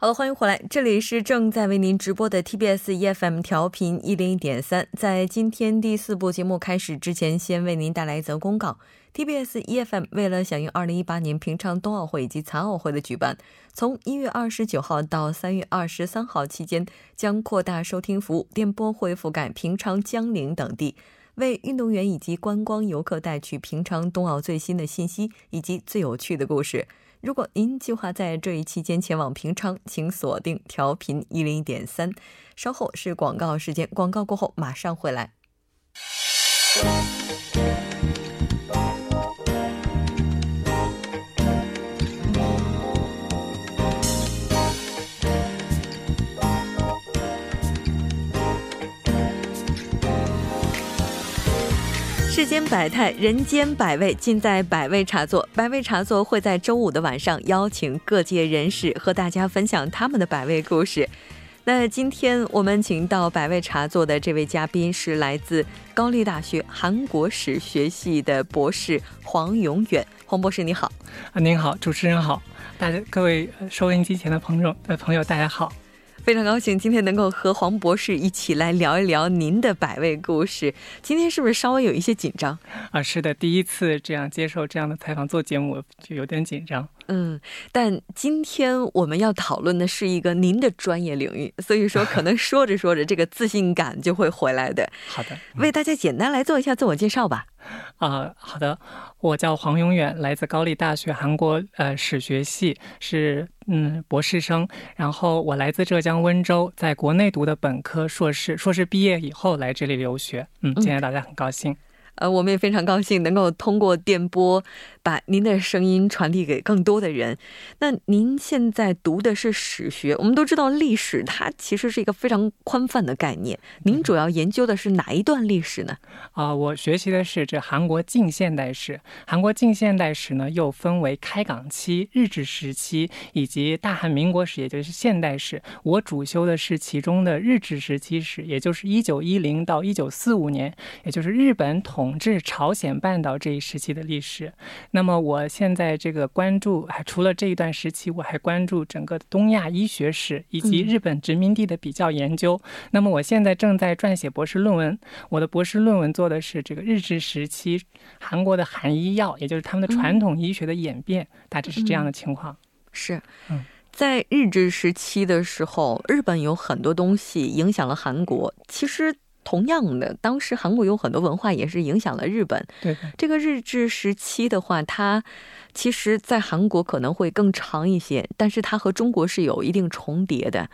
好了，欢迎回来，这里是正在为您直播的 TBS EFM 调频一零一点三。在今天第四部节目开始之前，先为您带来一则公告：TBS EFM 为了响应二零一八年平昌冬奥会以及残奥会的举办，从一月二十九号到三月二十三号期间，将扩大收听服务，电波会覆盖平昌、江陵等地，为运动员以及观光游客带去平昌冬奥最新的信息以及最有趣的故事。如果您计划在这一期间前往平昌，请锁定调频一零一点三。稍后是广告时间，广告过后马上回来。世间百态，人间百味，尽在百味茶座。百味茶座会在周五的晚上邀请各界人士和大家分享他们的百味故事。那今天我们请到百味茶座的这位嘉宾是来自高丽大学韩国史学系的博士黄永远。黄博士，你好。啊，您好，主持人好，大家各位收音机前的朋友的朋友，大家好。非常高兴今天能够和黄博士一起来聊一聊您的百味故事。今天是不是稍微有一些紧张啊？是的，第一次这样接受这样的采访做节目，就有点紧张。嗯，但今天我们要讨论的是一个您的专业领域，所以说可能说着说着这个自信感就会回来的。好的，为大家简单来做一下自我介绍吧。啊，好的，我叫黄永远，来自高丽大学韩国呃史学系，是嗯博士生。然后我来自浙江温州，在国内读的本科、硕士，硕士毕业以后来这里留学。嗯，今天大家很高兴。呃，我们也非常高兴能够通过电波把您的声音传递给更多的人。那您现在读的是史学，我们都知道历史它其实是一个非常宽泛的概念。您主要研究的是哪一段历史呢？啊，我学习的是这韩国近现代史。韩国近现代史呢，又分为开港期、日治时期以及大韩民国史，也就是现代史。我主修的是其中的日治时期史，也就是一九一零到一九四五年，也就是日本统。统治朝鲜半岛这一时期的历史，那么我现在这个关注，还除了这一段时期，我还关注整个东亚医学史以及日本殖民地的比较研究。那么我现在正在撰写博士论文，我的博士论文做的是这个日治时期韩国的韩医药，也就是他们的传统医学的演变，大致是这样的情况。是，在日治时期的时候，日本有很多东西影响了韩国，其实。同样的，当时韩国有很多文化也是影响了日本。对，这个日治时期的话，它其实，在韩国可能会更长一些，但是它和中国是有一定重叠的。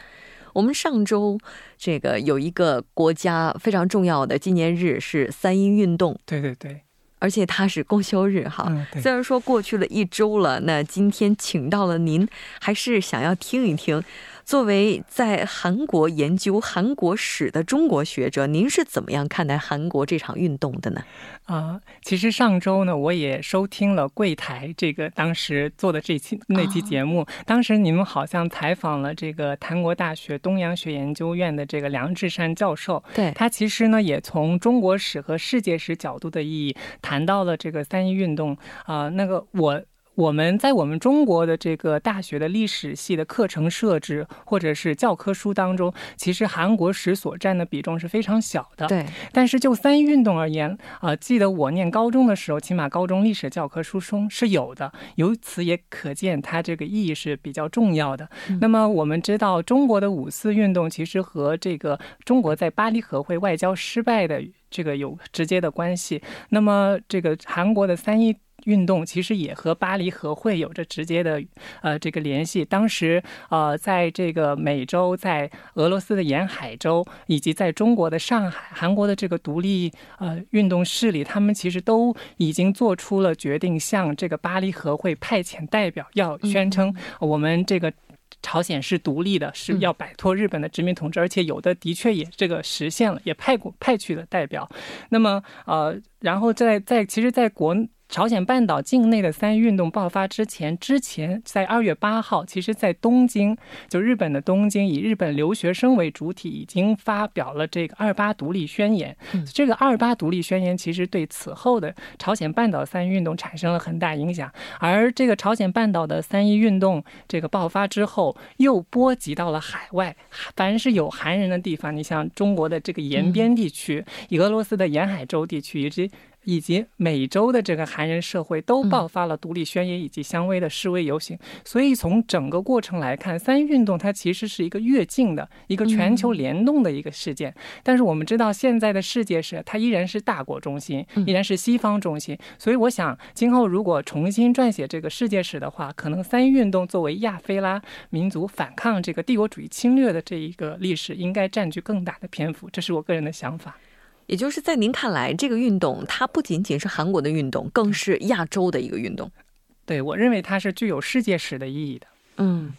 我们上周这个有一个国家非常重要的纪念日是三一运动。对对对，而且它是公休日哈。虽然说过去了一周了，那今天请到了您，还是想要听一听。作为在韩国研究韩国史的中国学者，您是怎么样看待韩国这场运动的呢？啊，其实上周呢，我也收听了柜台这个当时做的这期那期节目，当时你们好像采访了这个韩国大学东洋学研究院的这个梁志山教授，对他其实呢也从中国史和世界史角度的意义谈到了这个三一运动啊，那个我。我们在我们中国的这个大学的历史系的课程设置，或者是教科书当中，其实韩国史所占的比重是非常小的。对。但是就三一运动而言，啊，记得我念高中的时候，起码高中历史教科书中是有的。由此也可见，它这个意义是比较重要的。那么我们知道，中国的五四运动其实和这个中国在巴黎和会外交失败的这个有直接的关系。那么这个韩国的三一。运动其实也和巴黎和会有着直接的呃这个联系。当时呃，在这个美洲、在俄罗斯的沿海州，以及在中国的上海、韩国的这个独立呃运动势力，他们其实都已经做出了决定，向这个巴黎和会派遣代表，要宣称我们这个。朝鲜是独立的，是要摆脱日本的殖民统治，而且有的的确也这个实现了，也派过派去了代表。那么呃，然后在在其实，在国朝鲜半岛境内的三一运动爆发之前，之前在二月八号，其实，在东京，就日本的东京，以日本留学生为主体，已经发表了这个二八独立宣言。这个二八独立宣言其实对此后的朝鲜半岛三一运动产生了很大影响。而这个朝鲜半岛的三一运动这个爆发之后，又波及到了海外，凡是有韩人的地方，你像中国的这个延边地区，以俄罗斯的沿海州地区，以及。以及美洲的这个韩人社会都爆发了独立宣言以及相威的示威游行，所以从整个过程来看，三一运动它其实是一个越境的一个全球联动的一个事件。但是我们知道，现在的世界是它依然是大国中心，依然是西方中心。所以我想，今后如果重新撰写这个世界史的话，可能三一运动作为亚非拉民族反抗这个帝国主义侵略的这一个历史，应该占据更大的篇幅。这是我个人的想法。也就是在您看来，这个运动它不仅仅是韩国的运动，更是亚洲的一个运动。对我认为它是具有世界史的意义的。嗯，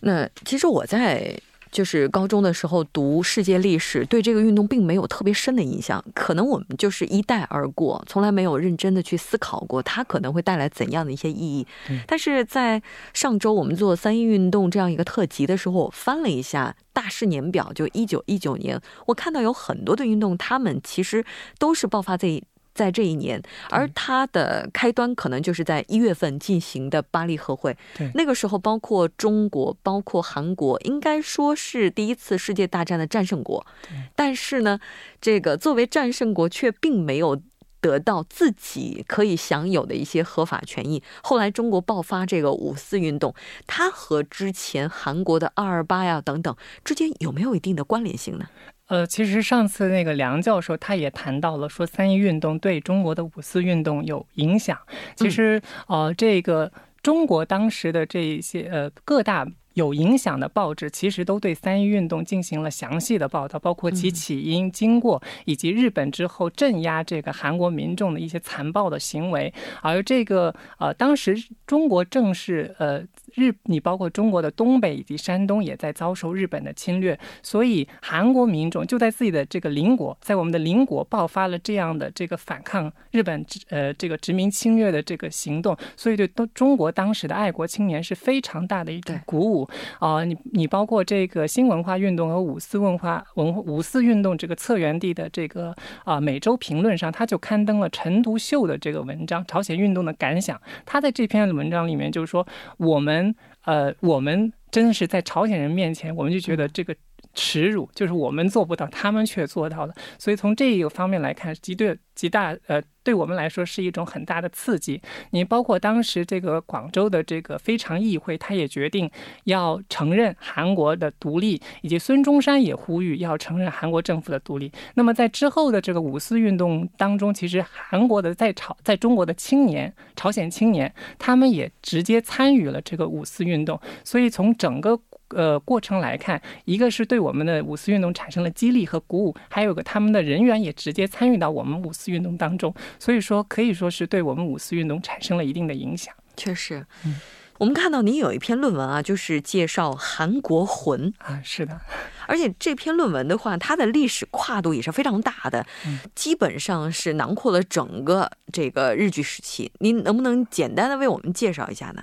那其实我在。就是高中的时候读世界历史，对这个运动并没有特别深的印象，可能我们就是一带而过，从来没有认真的去思考过它可能会带来怎样的一些意义。但是在上周我们做三一运动这样一个特辑的时候，我翻了一下大事年表，就一九一九年，我看到有很多的运动，他们其实都是爆发在。在这一年，而它的开端可能就是在一月份进行的巴黎和会。对，那个时候包括中国，包括韩国，应该说是第一次世界大战的战胜国。但是呢，这个作为战胜国，却并没有得到自己可以享有的一些合法权益。后来中国爆发这个五四运动，它和之前韩国的二二八呀等等之间有没有一定的关联性呢？呃，其实上次那个梁教授他也谈到了，说三一运动对中国的五四运动有影响。其实，呃，这个中国当时的这一些呃各大。有影响的报纸其实都对三一运动进行了详细的报道，包括其起因、经过，以及日本之后镇压这个韩国民众的一些残暴的行为。而这个呃，当时中国正是呃日，你包括中国的东北以及山东也在遭受日本的侵略，所以韩国民众就在自己的这个邻国，在我们的邻国爆发了这样的这个反抗日本呃这个殖民侵略的这个行动，所以对东中国当时的爱国青年是非常大的一种鼓舞。啊，你你包括这个新文化运动和五四文化文五四运动这个策源地的这个啊每周评论上，他就刊登了陈独秀的这个文章《朝鲜运动的感想》。他在这篇文章里面就是说，我们呃我们真的是在朝鲜人面前，我们就觉得这个。耻辱就是我们做不到，他们却做到了。所以从这一个方面来看，极对极大呃，对我们来说是一种很大的刺激。你包括当时这个广州的这个非常议会，他也决定要承认韩国的独立，以及孙中山也呼吁要承认韩国政府的独立。那么在之后的这个五四运动当中，其实韩国的在朝在中国的青年，朝鲜青年，他们也直接参与了这个五四运动。所以从整个呃，过程来看，一个是对我们的五四运动产生了激励和鼓舞，还有个他们的人员也直接参与到我们五四运动当中，所以说可以说是对我们五四运动产生了一定的影响。确实，嗯，我们看到您有一篇论文啊，就是介绍韩国魂啊，是的，而且这篇论文的话，它的历史跨度也是非常大的，基本上是囊括了整个这个日据时期。您能不能简单的为我们介绍一下呢？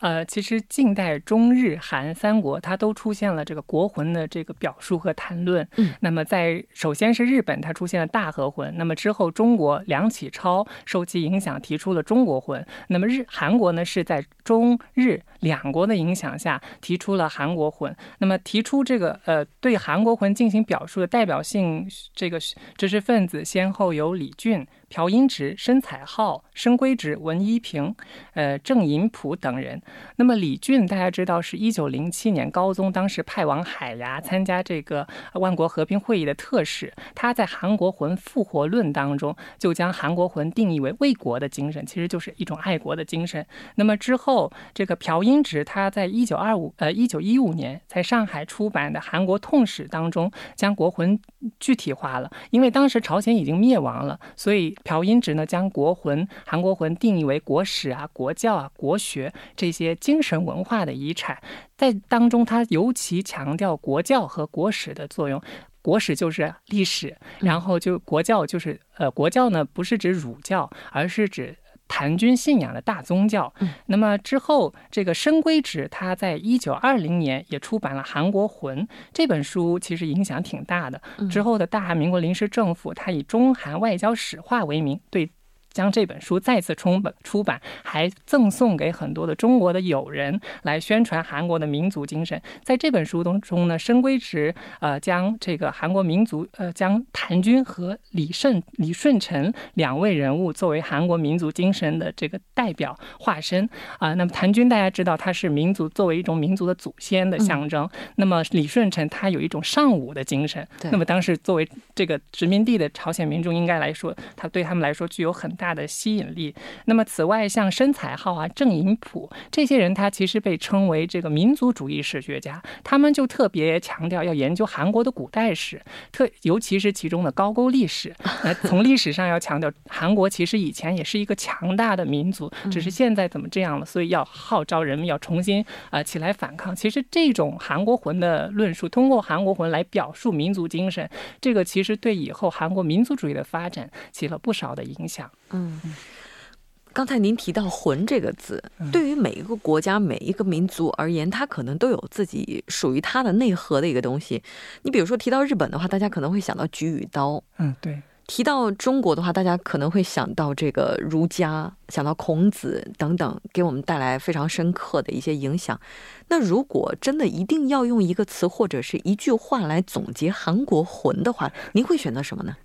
呃，其实近代中日韩三国，它都出现了这个国魂的这个表述和谈论。嗯，那么在首先是日本，它出现了大和魂。那么之后，中国梁启超受其影响提出了中国魂。那么日韩国呢，是在中日两国的影响下提出了韩国魂。那么提出这个呃对韩国魂进行表述的代表性这个知识分子，先后有李俊。朴英植、申彩浩、申圭植、文一平、呃郑寅普等人。那么李俊，大家知道是一九零七年高宗当时派往海牙参加这个万国和平会议的特使。他在《韩国魂复活论》当中就将韩国魂定义为为国的精神，其实就是一种爱国的精神。那么之后，这个朴英植他在一九二五呃一九一五年在上海出版的《韩国痛史》当中将国魂具体化了，因为当时朝鲜已经灭亡了，所以。朴英植呢，将国魂、韩国魂定义为国史啊、国教啊、国学这些精神文化的遗产，在当中，他尤其强调国教和国史的作用。国史就是历史，然后就国教就是呃，国教呢不是指儒教，而是指。谭军信仰的大宗教。那么之后，这个深圭止他在一九二零年也出版了《韩国魂》这本书，其实影响挺大的。之后的大韩民国临时政府，他以中韩外交史话为名对。将这本书再次出版，出版还赠送给很多的中国的友人，来宣传韩国的民族精神。在这本书当中呢，申圭植呃将这个韩国民族呃将谭军和李顺李顺臣两位人物作为韩国民族精神的这个代表化身啊。那么谭军大家知道他是民族作为一种民族的祖先的象征，那么李顺臣他有一种尚武的精神。那么当时作为这个殖民地的朝鲜民众，应该来说，他对他们来说具有很大。大的吸引力。那么，此外，像申彩浩啊、郑寅普这些人，他其实被称为这个民族主义史学家。他们就特别强调要研究韩国的古代史，特尤其是其中的高句丽史。那从历史上要强调，韩国其实以前也是一个强大的民族，只是现在怎么这样了？所以要号召人们要重新啊起来反抗。其实这种韩国魂的论述，通过韩国魂来表述民族精神，这个其实对以后韩国民族主义的发展起了不少的影响。嗯，刚才您提到“魂”这个字，对于每一个国家、每一个民族而言，它可能都有自己属于它的内核的一个东西。你比如说，提到日本的话，大家可能会想到菊与刀。嗯，对。提到中国的话，大家可能会想到这个儒家，想到孔子等等，给我们带来非常深刻的一些影响。那如果真的一定要用一个词或者是一句话来总结韩国魂的话，您会选择什么呢？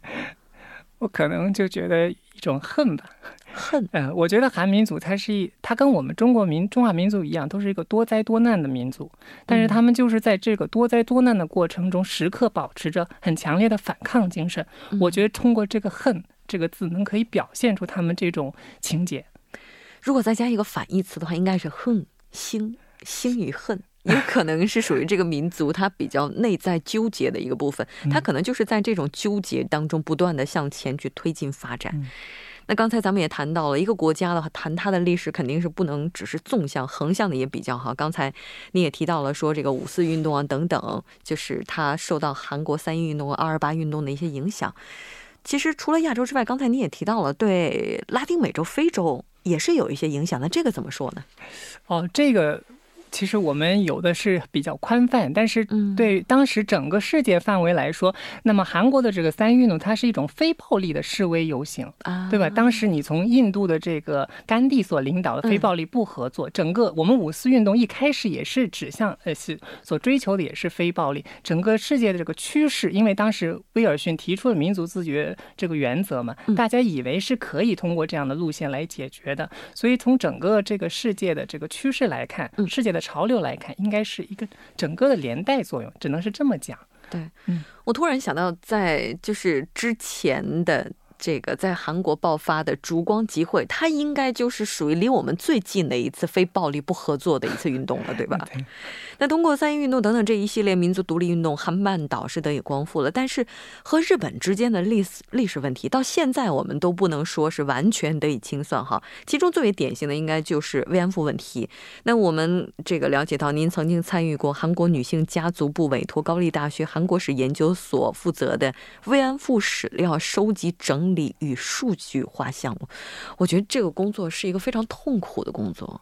我可能就觉得一种恨吧，恨。嗯，我觉得韩民族它是一，它跟我们中国民中华民族一样，都是一个多灾多难的民族。但是他们就是在这个多灾多难的过程中，时刻保持着很强烈的反抗精神。我觉得通过这个“恨”这个字，能可以表现出他们这种情节。如果再加一个反义词的话，应该是“恨心”，心与恨。有可能是属于这个民族，它比较内在纠结的一个部分，它可能就是在这种纠结当中不断的向前去推进发展。那刚才咱们也谈到了一个国家的话，谈它的历史肯定是不能只是纵向，横向的也比较哈。刚才你也提到了说这个五四运动啊等等，就是它受到韩国三一运动、二二八运动的一些影响。其实除了亚洲之外，刚才你也提到了对拉丁美洲、非洲也是有一些影响。那这个怎么说呢？哦，这个。其实我们有的是比较宽泛，但是对当时整个世界范围来说，那么韩国的这个三运动，它是一种非暴力的示威游行，对吧？当时你从印度的这个甘地所领导的非暴力不合作，整个我们五四运动一开始也是指向呃是所追求的也是非暴力，整个世界的这个趋势，因为当时威尔逊提出了民族自觉这个原则嘛，大家以为是可以通过这样的路线来解决的，所以从整个这个世界的这个趋势来看，世界的。潮流来看，应该是一个整个的连带作用，只能是这么讲。对，嗯，我突然想到，在就是之前的。这个在韩国爆发的烛光集会，它应该就是属于离我们最近的一次非暴力不合作的一次运动了，对吧？那通过三一运动等等这一系列民族独立运动，韩半岛是得以光复了。但是和日本之间的历史历史问题，到现在我们都不能说是完全得以清算哈。其中最为典型的，应该就是慰安妇问题。那我们这个了解到，您曾经参与过韩国女性家族部委托高丽大学韩国史研究所负责的慰安妇史料收集整。理与数据化项目，我觉得这个工作是一个非常痛苦的工作。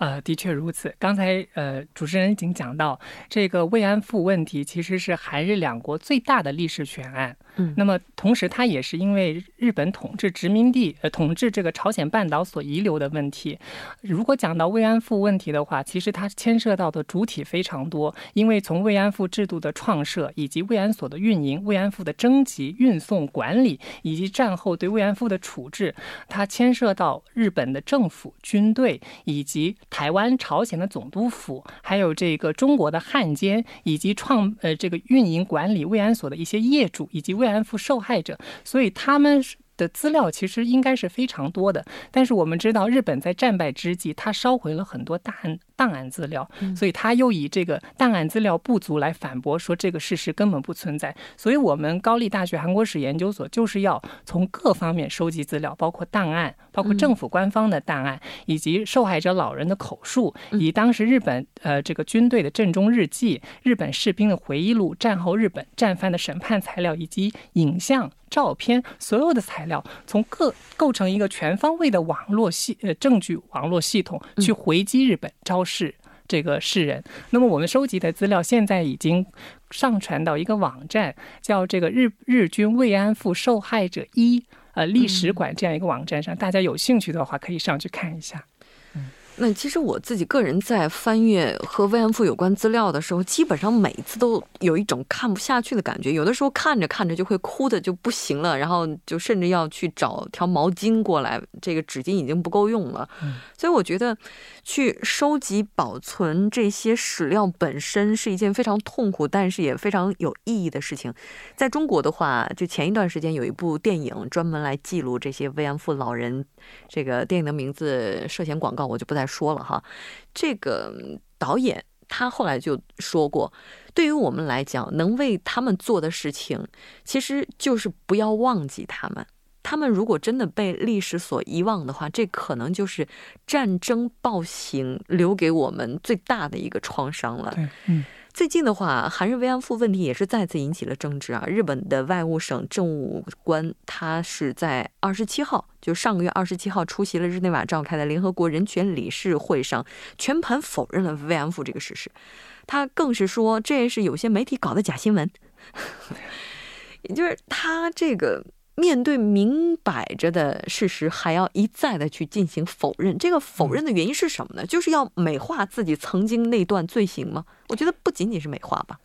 呃，的确如此。刚才呃，主持人已经讲到，这个慰安妇问题其实是韩日两国最大的历史悬案。嗯，那么同时，它也是因为日本统治殖民地，呃，统治这个朝鲜半岛所遗留的问题。如果讲到慰安妇问题的话，其实它牵涉到的主体非常多，因为从慰安妇制度的创设，以及慰安所的运营、慰安妇的征集、运送、管理，以及战后对慰安妇的处置，它牵涉到日本的政府、军队，以及台湾、朝鲜的总督府，还有这个中国的汉奸，以及创呃这个运营管理慰安所的一些业主，以及慰安妇受害者，所以他们的资料其实应该是非常多的。但是我们知道，日本在战败之际，他烧毁了很多大案。档案资料，所以他又以这个档案资料不足来反驳说这个事实根本不存在。所以，我们高丽大学韩国史研究所就是要从各方面收集资料，包括档案，包括政府官方的档案，以及受害者老人的口述，以当时日本呃这个军队的阵中日记、日本士兵的回忆录、战后日本战犯的审判材料以及影像照片，所有的材料，从各构成一个全方位的网络系呃证据网络系统去回击日本，昭示这个世人。那么我们收集的资料现在已经上传到一个网站，叫这个日日军慰安妇受害者一呃历史馆这样一个网站上，大家有兴趣的话可以上去看一下。那其实我自己个人在翻阅和慰安妇有关资料的时候，基本上每一次都有一种看不下去的感觉。有的时候看着看着就会哭的就不行了，然后就甚至要去找条毛巾过来，这个纸巾已经不够用了。所以我觉得，去收集保存这些史料本身是一件非常痛苦，但是也非常有意义的事情。在中国的话，就前一段时间有一部电影专门来记录这些慰安妇老人。这个电影的名字涉嫌广告，我就不再说了哈。这个导演他后来就说过，对于我们来讲，能为他们做的事情，其实就是不要忘记他们。他们如果真的被历史所遗忘的话，这可能就是战争暴行留给我们最大的一个创伤了。嗯。最近的话，韩日慰安妇问题也是再次引起了争执啊。日本的外务省政务官他是在二十七号，就上个月二十七号出席了日内瓦召开的联合国人权理事会上，全盘否认了慰安妇这个事实。他更是说这也是有些媒体搞的假新闻，也 就是他这个。面对明摆着的事实，还要一再的去进行否认，这个否认的原因是什么呢？就是要美化自己曾经那段罪行吗？我觉得不仅仅是美化吧。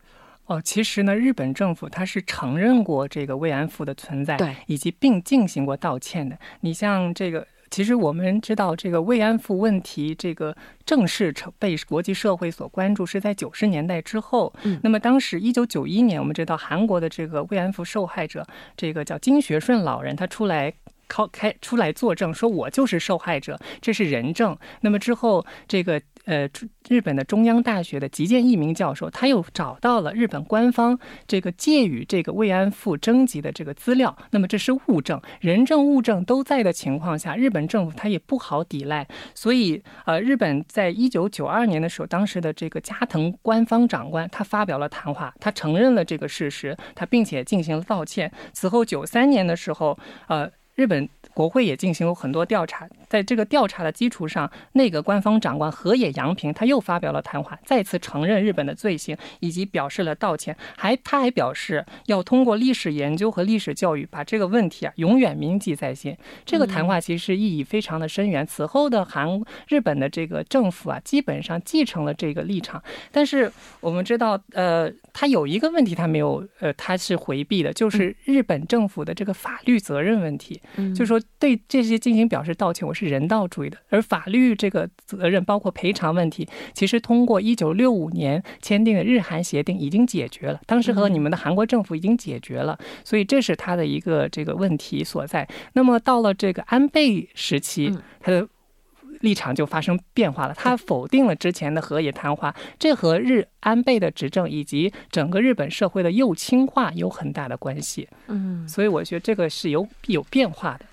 哦，其实呢，日本政府它是承认过这个慰安妇的存在，对，以及并进行过道歉的。你像这个。其实我们知道，这个慰安妇问题，这个正式成被国际社会所关注，是在九十年代之后。嗯，那么当时一九九一年，我们知道韩国的这个慰安妇受害者，这个叫金学顺老人，他出来。靠开出来作证，说我就是受害者，这是人证。那么之后，这个呃，日本的中央大学的吉见一名教授，他又找到了日本官方这个借予这个慰安妇征集的这个资料。那么这是物证，人证物证都在的情况下，日本政府他也不好抵赖。所以呃，日本在一九九二年的时候，当时的这个加藤官方长官他发表了谈话，他承认了这个事实，他并且进行了道歉。此后九三年的时候，呃。日本国会也进行过很多调查，在这个调查的基础上，内阁官方长官河野洋平他又发表了谈话，再次承认日本的罪行，以及表示了道歉。还他还表示要通过历史研究和历史教育，把这个问题啊永远铭记在心。这个谈话其实意义非常的深远。此后的韩日本的这个政府啊，基本上继承了这个立场。但是我们知道，呃，他有一个问题他没有，呃，他是回避的，就是日本政府的这个法律责任问题。就是说，对这些进行表示道歉，我是人道主义的。而法律这个责任，包括赔偿问题，其实通过一九六五年签订的日韩协定已经解决了。当时和你们的韩国政府已经解决了，所以这是他的一个这个问题所在。那么到了这个安倍时期，他的。立场就发生变化了，他否定了之前的河野谈话，这和日安倍的执政以及整个日本社会的右倾化有很大的关系。嗯，所以我觉得这个是有有变化的。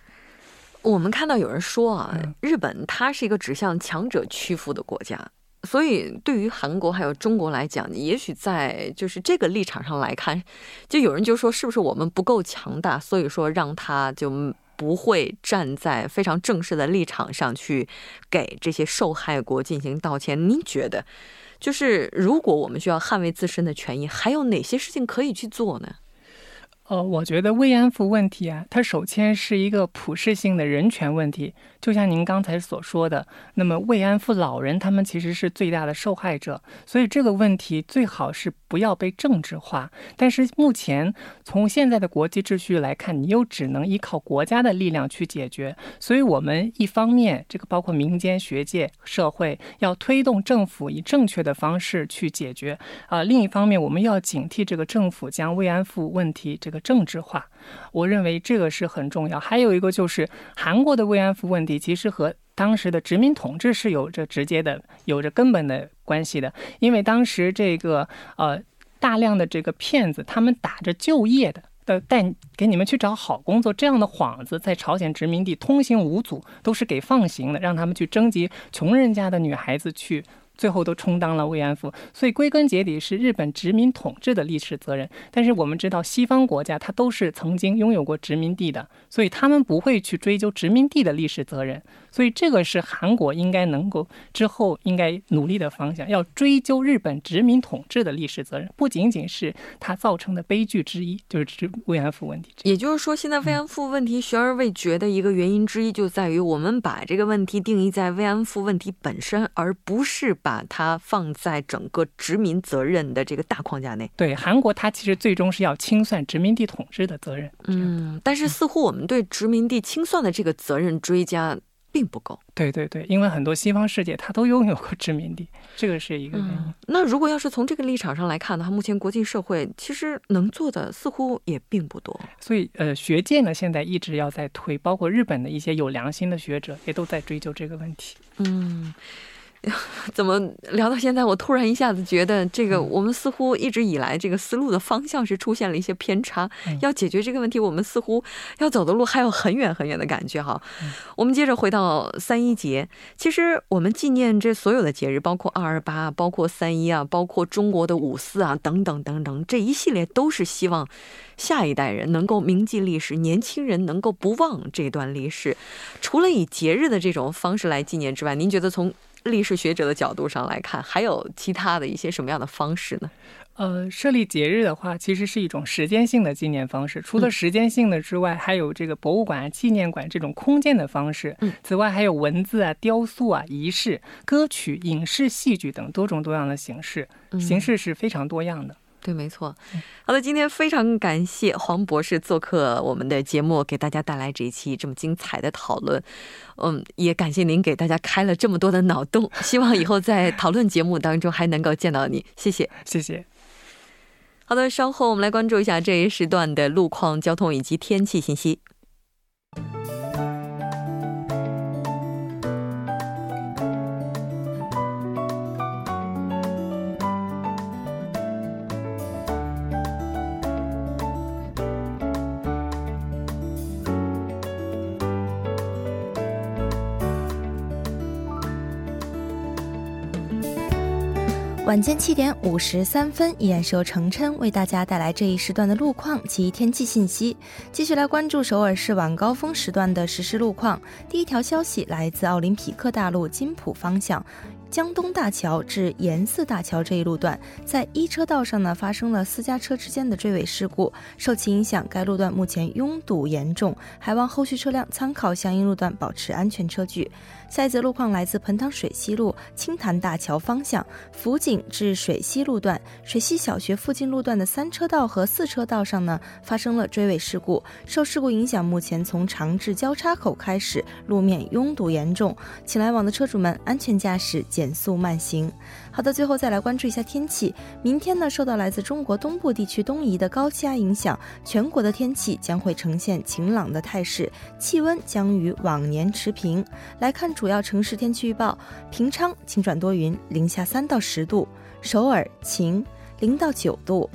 我们看到有人说啊，日本它是一个指向强者屈服的国家，所以对于韩国还有中国来讲，也许在就是这个立场上来看，就有人就说是不是我们不够强大，所以说让他就。不会站在非常正式的立场上去给这些受害国进行道歉。您觉得，就是如果我们需要捍卫自身的权益，还有哪些事情可以去做呢？呃，我觉得慰安妇问题啊，它首先是一个普世性的人权问题。就像您刚才所说的，那么慰安妇老人他们其实是最大的受害者，所以这个问题最好是不要被政治化。但是目前从现在的国际秩序来看，你又只能依靠国家的力量去解决。所以，我们一方面这个包括民间、学界、社会要推动政府以正确的方式去解决啊；另一方面，我们要警惕这个政府将慰安妇问题这个政治化。我认为这个是很重要。还有一个就是韩国的慰安妇问题，其实和当时的殖民统治是有着直接的、有着根本的关系的。因为当时这个呃大量的这个骗子，他们打着就业的的带给你们去找好工作这样的幌子，在朝鲜殖民地通行无阻，都是给放行的，让他们去征集穷人家的女孩子去。最后都充当了慰安妇。所以归根结底是日本殖民统治的历史责任。但是我们知道，西方国家它都是曾经拥有过殖民地的，所以他们不会去追究殖民地的历史责任。所以这个是韩国应该能够之后应该努力的方向，要追究日本殖民统治的历史责任，不仅仅是它造成的悲剧之一，就是慰安妇问题。也就是说，现在慰安妇问题悬而未决的一个原因之一，就在于我们把这个问题定义在慰安妇问题本身，而不是把它放在整个殖民责任的这个大框架内。对，韩国它其实最终是要清算殖民地统治的责任。嗯，但是似乎我们对殖民地清算的这个责任追加。并不够，对对对，因为很多西方世界它都拥有过殖民地，这个是一个原因。那如果要是从这个立场上来看的话，目前国际社会其实能做的似乎也并不多。所以，呃，学界呢现在一直要在推，包括日本的一些有良心的学者也都在追究这个问题。嗯。怎么聊到现在，我突然一下子觉得，这个我们似乎一直以来这个思路的方向是出现了一些偏差。要解决这个问题，我们似乎要走的路还有很远很远的感觉哈。我们接着回到三一节，其实我们纪念这所有的节日，包括二二八，包括三一啊，包括中国的五四啊，等等等等，这一系列都是希望下一代人能够铭记历史，年轻人能够不忘这段历史。除了以节日的这种方式来纪念之外，您觉得从历史学者的角度上来看，还有其他的一些什么样的方式呢？呃，设立节日的话，其实是一种时间性的纪念方式。除了时间性的之外，还有这个博物馆、纪念馆这种空间的方式。嗯，此外还有文字啊、雕塑啊、仪式、歌曲、影视、戏剧等多种多样的形式，形式是非常多样的。对，没错。好的，今天非常感谢黄博士做客我们的节目，给大家带来这一期这么精彩的讨论。嗯，也感谢您给大家开了这么多的脑洞。希望以后在讨论节目当中还能够见到你，谢谢，谢谢。好的，稍后我们来关注一下这一时段的路况、交通以及天气信息。晚间七点五十三分，依然是由程琛为大家带来这一时段的路况及天气信息。继续来关注首尔市晚高峰时段的实时路况。第一条消息来自奥林匹克大陆金浦方向。江东大桥至延寺大桥这一路段，在一车道上呢发生了私家车之间的追尾事故，受其影响，该路段目前拥堵严重，还望后续车辆参考相应路段保持安全车距。下一则路况来自盆塘水西路青潭大桥方向，福井至水西路段，水西小学附近路段的三车道和四车道上呢发生了追尾事故，受事故影响，目前从长治交叉口开始路面拥堵严重，请来往的车主们安全驾驶。减速慢行。好的，最后再来关注一下天气。明天呢，受到来自中国东部地区东移的高气压影响，全国的天气将会呈现晴朗的态势，气温将与往年持平。来看主要城市天气预报：平昌晴转多云，零下三到十度；首尔晴，零到九度。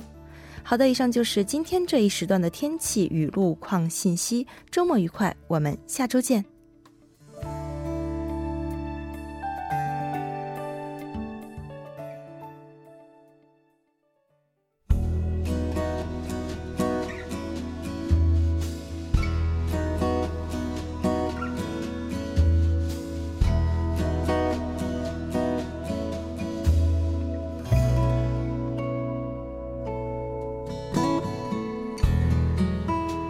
好的，以上就是今天这一时段的天气与路况信息。周末愉快，我们下周见。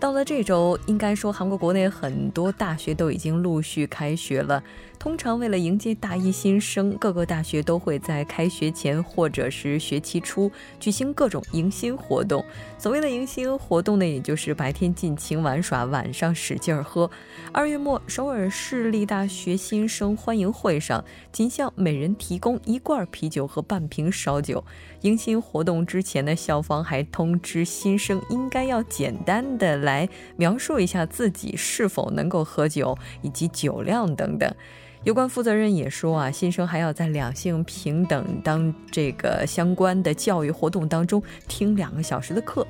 到了这周，应该说韩国国内很多大学都已经陆续开学了。通常为了迎接大一新生，各个大学都会在开学前或者是学期初举行各种迎新活动。所谓的迎新活动呢，也就是白天尽情玩耍，晚上使劲喝。二月末，首尔市立大学新生欢迎会上，仅向每人提供一罐啤酒和半瓶烧酒。迎新活动之前呢，校方还通知新生应该要简单的来来描述一下自己是否能够喝酒以及酒量等等。有关负责人也说啊，新生还要在两性平等当这个相关的教育活动当中听两个小时的课。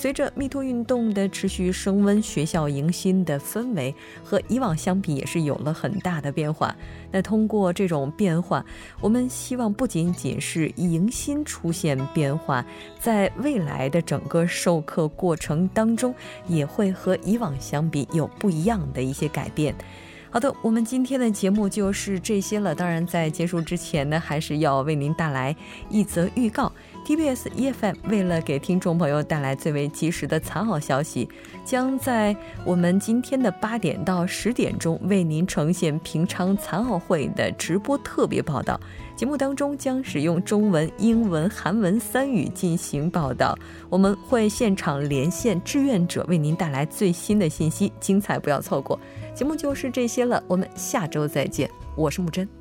随着密托运动的持续升温，学校迎新的氛围和以往相比也是有了很大的变化。那通过这种变化，我们希望不仅仅是迎新出现变化，在未来的整个授课过程当中，也会和以往相比有不一样的一些改变。好的，我们今天的节目就是这些了。当然，在结束之前呢，还是要为您带来一则预告。TBS EFM 为了给听众朋友带来最为及时的残奥消息，将在我们今天的八点到十点钟为您呈现平昌残奥会的直播特别报道。节目当中将使用中文、英文、韩文三语进行报道。我们会现场连线志愿者，为您带来最新的信息，精彩不要错过。节目就是这些了，我们下周再见。我是木真。